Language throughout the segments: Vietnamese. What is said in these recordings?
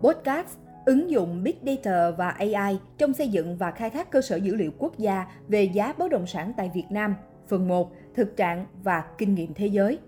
Podcast, ứng dụng Big Data và AI trong xây dựng và khai thác cơ sở dữ liệu quốc gia về giá bất động sản tại Việt Nam. Phần 1. Thực trạng và kinh nghiệm thế giới.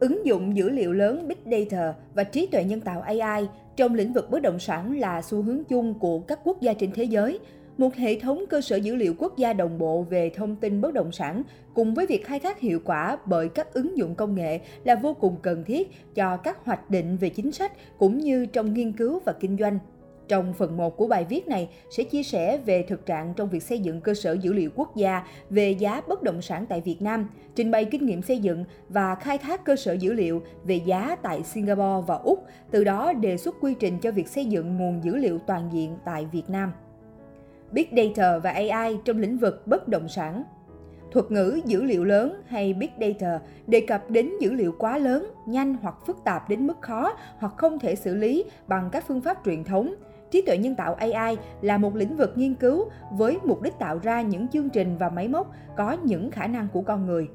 Ứng dụng dữ liệu lớn Big Data và trí tuệ nhân tạo AI trong lĩnh vực bất động sản là xu hướng chung của các quốc gia trên thế giới – một hệ thống cơ sở dữ liệu quốc gia đồng bộ về thông tin bất động sản cùng với việc khai thác hiệu quả bởi các ứng dụng công nghệ là vô cùng cần thiết cho các hoạch định về chính sách cũng như trong nghiên cứu và kinh doanh. Trong phần 1 của bài viết này sẽ chia sẻ về thực trạng trong việc xây dựng cơ sở dữ liệu quốc gia về giá bất động sản tại Việt Nam, trình bày kinh nghiệm xây dựng và khai thác cơ sở dữ liệu về giá tại Singapore và Úc, từ đó đề xuất quy trình cho việc xây dựng nguồn dữ liệu toàn diện tại Việt Nam. Big Data và AI trong lĩnh vực bất động sản. Thuật ngữ dữ liệu lớn hay Big Data đề cập đến dữ liệu quá lớn, nhanh hoặc phức tạp đến mức khó hoặc không thể xử lý bằng các phương pháp truyền thống. Trí tuệ nhân tạo AI là một lĩnh vực nghiên cứu với mục đích tạo ra những chương trình và máy móc có những khả năng của con người.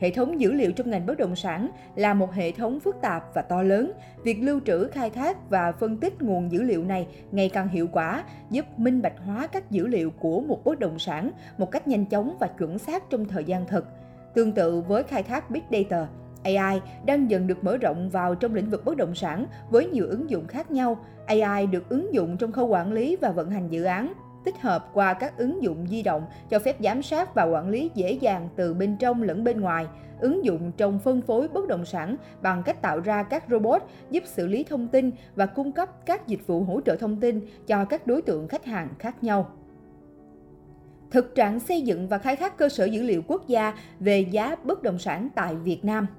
Hệ thống dữ liệu trong ngành bất động sản là một hệ thống phức tạp và to lớn. Việc lưu trữ, khai thác và phân tích nguồn dữ liệu này ngày càng hiệu quả, giúp minh bạch hóa các dữ liệu của một bất động sản một cách nhanh chóng và chuẩn xác trong thời gian thực. Tương tự với khai thác Big Data, AI đang dần được mở rộng vào trong lĩnh vực bất động sản với nhiều ứng dụng khác nhau. AI được ứng dụng trong khâu quản lý và vận hành dự án, tích hợp qua các ứng dụng di động cho phép giám sát và quản lý dễ dàng từ bên trong lẫn bên ngoài, ứng dụng trong phân phối bất động sản bằng cách tạo ra các robot giúp xử lý thông tin và cung cấp các dịch vụ hỗ trợ thông tin cho các đối tượng khách hàng khác nhau. Thực trạng xây dựng và khai thác cơ sở dữ liệu quốc gia về giá bất động sản tại Việt Nam –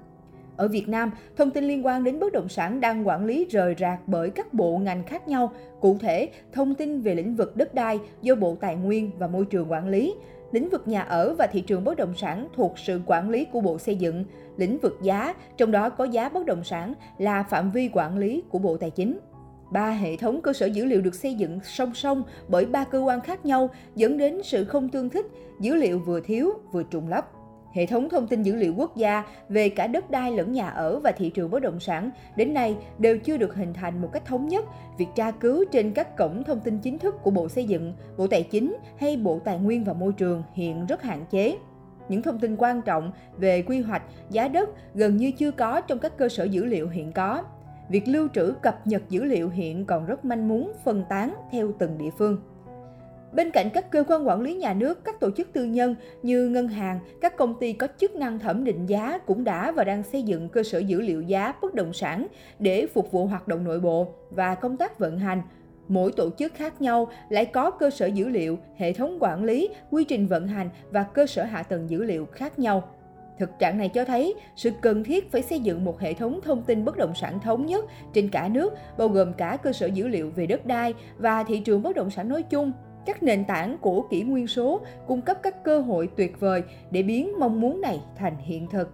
ở Việt Nam, thông tin liên quan đến bất động sản đang quản lý rời rạc bởi các bộ ngành khác nhau. Cụ thể, thông tin về lĩnh vực đất đai do Bộ Tài nguyên và Môi trường quản lý, lĩnh vực nhà ở và thị trường bất động sản thuộc sự quản lý của Bộ Xây dựng, lĩnh vực giá, trong đó có giá bất động sản là phạm vi quản lý của Bộ Tài chính. Ba hệ thống cơ sở dữ liệu được xây dựng song song bởi ba cơ quan khác nhau dẫn đến sự không tương thích, dữ liệu vừa thiếu vừa trùng lắp. Hệ thống thông tin dữ liệu quốc gia về cả đất đai lẫn nhà ở và thị trường bất động sản đến nay đều chưa được hình thành một cách thống nhất. Việc tra cứu trên các cổng thông tin chính thức của Bộ Xây dựng, Bộ Tài chính hay Bộ Tài nguyên và Môi trường hiện rất hạn chế. Những thông tin quan trọng về quy hoạch, giá đất gần như chưa có trong các cơ sở dữ liệu hiện có. Việc lưu trữ cập nhật dữ liệu hiện còn rất manh mún, phân tán theo từng địa phương. Bên cạnh các cơ quan quản lý nhà nước, các tổ chức tư nhân như ngân hàng, các công ty có chức năng thẩm định giá cũng đã và đang xây dựng cơ sở dữ liệu giá bất động sản để phục vụ hoạt động nội bộ và công tác vận hành. Mỗi tổ chức khác nhau lại có cơ sở dữ liệu, hệ thống quản lý, quy trình vận hành và cơ sở hạ tầng dữ liệu khác nhau. Thực trạng này cho thấy sự cần thiết phải xây dựng một hệ thống thông tin bất động sản thống nhất trên cả nước, bao gồm cả cơ sở dữ liệu về đất đai và thị trường bất động sản nói chung các nền tảng của kỷ nguyên số cung cấp các cơ hội tuyệt vời để biến mong muốn này thành hiện thực.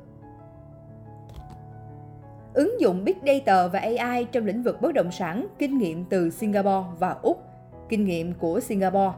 Ứng dụng Big Data và AI trong lĩnh vực bất động sản, kinh nghiệm từ Singapore và Úc. Kinh nghiệm của Singapore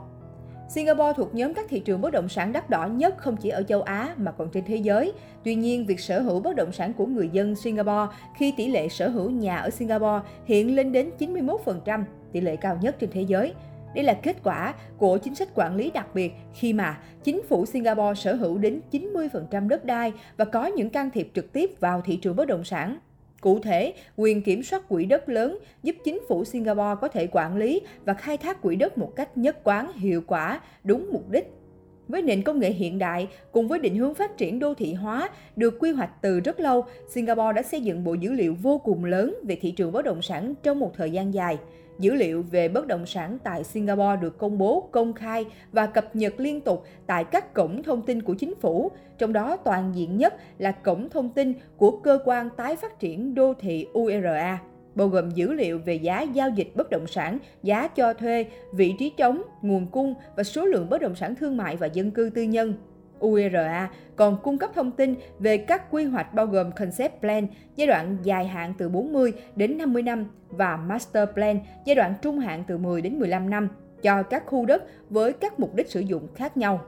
Singapore thuộc nhóm các thị trường bất động sản đắt đỏ nhất không chỉ ở châu Á mà còn trên thế giới. Tuy nhiên, việc sở hữu bất động sản của người dân Singapore khi tỷ lệ sở hữu nhà ở Singapore hiện lên đến 91%, tỷ lệ cao nhất trên thế giới. Đây là kết quả của chính sách quản lý đặc biệt khi mà chính phủ Singapore sở hữu đến 90% đất đai và có những can thiệp trực tiếp vào thị trường bất động sản. Cụ thể, quyền kiểm soát quỹ đất lớn giúp chính phủ Singapore có thể quản lý và khai thác quỹ đất một cách nhất quán, hiệu quả, đúng mục đích. Với nền công nghệ hiện đại cùng với định hướng phát triển đô thị hóa được quy hoạch từ rất lâu, Singapore đã xây dựng bộ dữ liệu vô cùng lớn về thị trường bất động sản trong một thời gian dài. Dữ liệu về bất động sản tại Singapore được công bố công khai và cập nhật liên tục tại các cổng thông tin của chính phủ, trong đó toàn diện nhất là cổng thông tin của cơ quan tái phát triển đô thị URA bao gồm dữ liệu về giá giao dịch bất động sản, giá cho thuê, vị trí trống, nguồn cung và số lượng bất động sản thương mại và dân cư tư nhân. URA còn cung cấp thông tin về các quy hoạch bao gồm Concept Plan giai đoạn dài hạn từ 40 đến 50 năm và Master Plan giai đoạn trung hạn từ 10 đến 15 năm cho các khu đất với các mục đích sử dụng khác nhau.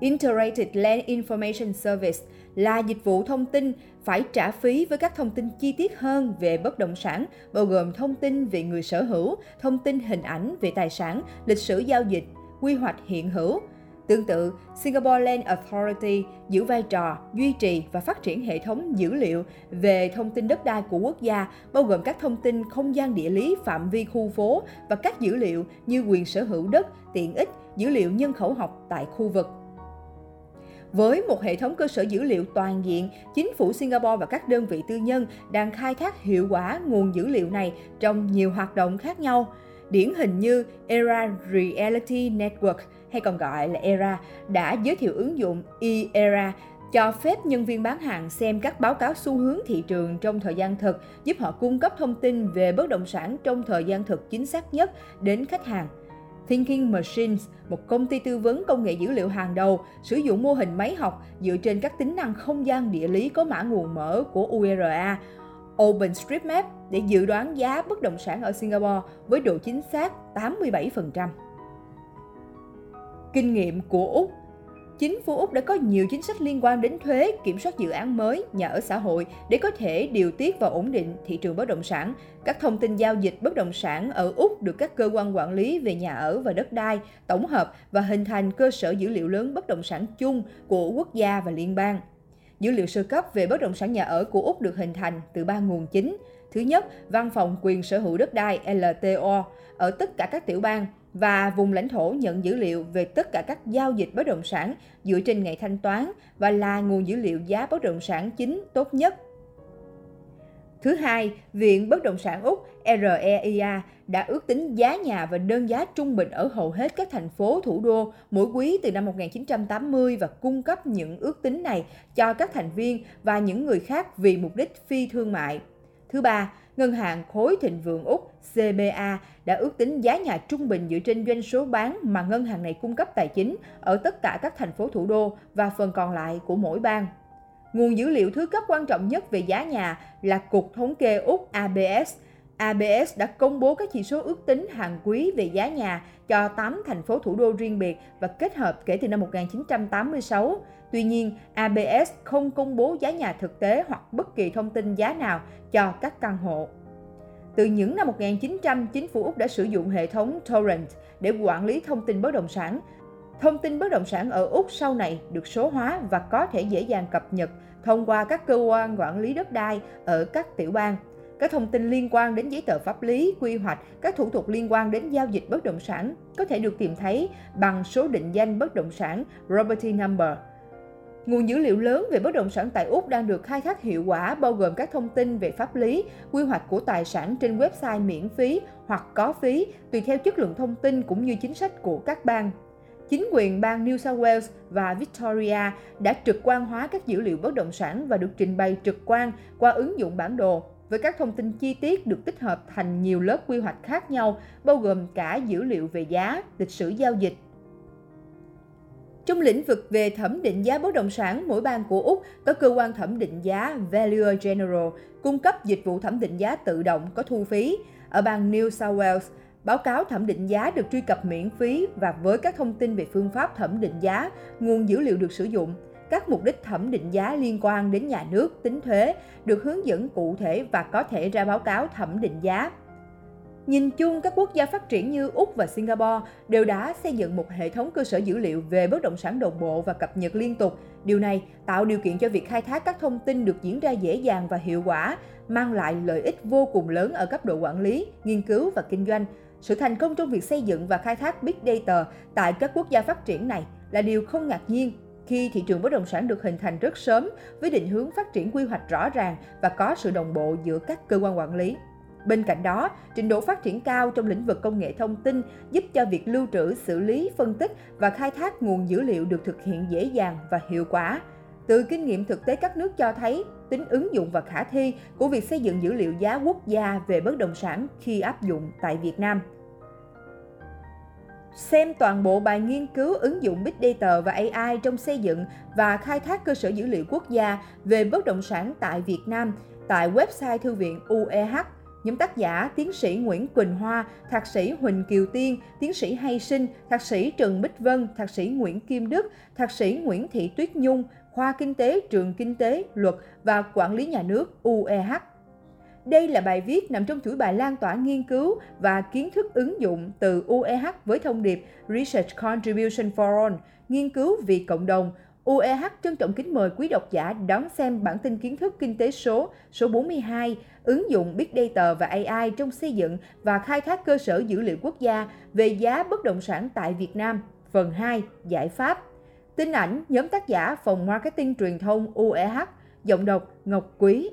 Integrated Land Information Service là dịch vụ thông tin phải trả phí với các thông tin chi tiết hơn về bất động sản, bao gồm thông tin về người sở hữu, thông tin hình ảnh về tài sản, lịch sử giao dịch, quy hoạch hiện hữu. Tương tự, Singapore Land Authority giữ vai trò duy trì và phát triển hệ thống dữ liệu về thông tin đất đai của quốc gia, bao gồm các thông tin không gian địa lý, phạm vi khu phố và các dữ liệu như quyền sở hữu đất, tiện ích, dữ liệu nhân khẩu học tại khu vực. Với một hệ thống cơ sở dữ liệu toàn diện, chính phủ Singapore và các đơn vị tư nhân đang khai thác hiệu quả nguồn dữ liệu này trong nhiều hoạt động khác nhau. Điển hình như Era Reality Network hay còn gọi là ERA đã giới thiệu ứng dụng e-ERA cho phép nhân viên bán hàng xem các báo cáo xu hướng thị trường trong thời gian thực, giúp họ cung cấp thông tin về bất động sản trong thời gian thực chính xác nhất đến khách hàng. Thinking Machines, một công ty tư vấn công nghệ dữ liệu hàng đầu, sử dụng mô hình máy học dựa trên các tính năng không gian địa lý có mã nguồn mở của URA, OpenStreetMap để dự đoán giá bất động sản ở Singapore với độ chính xác 87%. Kinh nghiệm của Úc Chính phủ Úc đã có nhiều chính sách liên quan đến thuế, kiểm soát dự án mới, nhà ở xã hội để có thể điều tiết và ổn định thị trường bất động sản. Các thông tin giao dịch bất động sản ở Úc được các cơ quan quản lý về nhà ở và đất đai tổng hợp và hình thành cơ sở dữ liệu lớn bất động sản chung của quốc gia và liên bang. Dữ liệu sơ cấp về bất động sản nhà ở của Úc được hình thành từ ba nguồn chính. Thứ nhất, Văn phòng quyền sở hữu đất đai LTO ở tất cả các tiểu bang và vùng lãnh thổ nhận dữ liệu về tất cả các giao dịch bất động sản dựa trên ngày thanh toán và là nguồn dữ liệu giá bất động sản chính tốt nhất. Thứ hai, Viện Bất động sản Úc REIA đã ước tính giá nhà và đơn giá trung bình ở hầu hết các thành phố thủ đô mỗi quý từ năm 1980 và cung cấp những ước tính này cho các thành viên và những người khác vì mục đích phi thương mại. Thứ ba, Ngân hàng Khối Thịnh Vượng Úc CBA đã ước tính giá nhà trung bình dựa trên doanh số bán mà ngân hàng này cung cấp tài chính ở tất cả các thành phố thủ đô và phần còn lại của mỗi bang. Nguồn dữ liệu thứ cấp quan trọng nhất về giá nhà là Cục Thống kê Úc ABS. ABS đã công bố các chỉ số ước tính hàng quý về giá nhà cho 8 thành phố thủ đô riêng biệt và kết hợp kể từ năm 1986. Tuy nhiên, ABS không công bố giá nhà thực tế hoặc bất kỳ thông tin giá nào cho các căn hộ. Từ những năm 1900, chính phủ Úc đã sử dụng hệ thống Torrent để quản lý thông tin bất động sản. Thông tin bất động sản ở Úc sau này được số hóa và có thể dễ dàng cập nhật thông qua các cơ quan quản lý đất đai ở các tiểu bang. Các thông tin liên quan đến giấy tờ pháp lý, quy hoạch, các thủ tục liên quan đến giao dịch bất động sản có thể được tìm thấy bằng số định danh bất động sản Property Number – Nguồn dữ liệu lớn về bất động sản tại Úc đang được khai thác hiệu quả bao gồm các thông tin về pháp lý, quy hoạch của tài sản trên website miễn phí hoặc có phí tùy theo chất lượng thông tin cũng như chính sách của các bang. Chính quyền bang New South Wales và Victoria đã trực quan hóa các dữ liệu bất động sản và được trình bày trực quan qua ứng dụng bản đồ với các thông tin chi tiết được tích hợp thành nhiều lớp quy hoạch khác nhau, bao gồm cả dữ liệu về giá, lịch sử giao dịch, trong lĩnh vực về thẩm định giá bất động sản, mỗi bang của Úc có cơ quan thẩm định giá Valuer General cung cấp dịch vụ thẩm định giá tự động có thu phí. Ở bang New South Wales, báo cáo thẩm định giá được truy cập miễn phí và với các thông tin về phương pháp thẩm định giá, nguồn dữ liệu được sử dụng, các mục đích thẩm định giá liên quan đến nhà nước, tính thuế được hướng dẫn cụ thể và có thể ra báo cáo thẩm định giá Nhìn chung, các quốc gia phát triển như Úc và Singapore đều đã xây dựng một hệ thống cơ sở dữ liệu về bất động sản đồng bộ và cập nhật liên tục. Điều này tạo điều kiện cho việc khai thác các thông tin được diễn ra dễ dàng và hiệu quả, mang lại lợi ích vô cùng lớn ở cấp độ quản lý, nghiên cứu và kinh doanh. Sự thành công trong việc xây dựng và khai thác Big Data tại các quốc gia phát triển này là điều không ngạc nhiên khi thị trường bất động sản được hình thành rất sớm với định hướng phát triển quy hoạch rõ ràng và có sự đồng bộ giữa các cơ quan quản lý. Bên cạnh đó, trình độ phát triển cao trong lĩnh vực công nghệ thông tin giúp cho việc lưu trữ, xử lý, phân tích và khai thác nguồn dữ liệu được thực hiện dễ dàng và hiệu quả. Từ kinh nghiệm thực tế các nước cho thấy, tính ứng dụng và khả thi của việc xây dựng dữ liệu giá quốc gia về bất động sản khi áp dụng tại Việt Nam. Xem toàn bộ bài nghiên cứu ứng dụng Big Data và AI trong xây dựng và khai thác cơ sở dữ liệu quốc gia về bất động sản tại Việt Nam tại website Thư viện UEH Nhóm tác giả tiến sĩ Nguyễn Quỳnh Hoa, thạc sĩ Huỳnh Kiều Tiên, tiến sĩ Hay Sinh, thạc sĩ Trần Bích Vân, thạc sĩ Nguyễn Kim Đức, thạc sĩ Nguyễn Thị Tuyết Nhung Khoa Kinh tế Trường Kinh tế, Luật và Quản lý Nhà nước UEH. Đây là bài viết nằm trong chuỗi bài lan tỏa nghiên cứu và kiến thức ứng dụng từ UEH với thông điệp Research Contribution for All, nghiên cứu vì cộng đồng. UEH trân trọng kính mời quý độc giả đón xem bản tin kiến thức kinh tế số số 42, ứng dụng Big Data và AI trong xây dựng và khai thác cơ sở dữ liệu quốc gia về giá bất động sản tại Việt Nam. Phần 2, giải pháp. Tin ảnh, nhóm tác giả Phòng Marketing Truyền thông UEH, giọng đọc Ngọc Quý,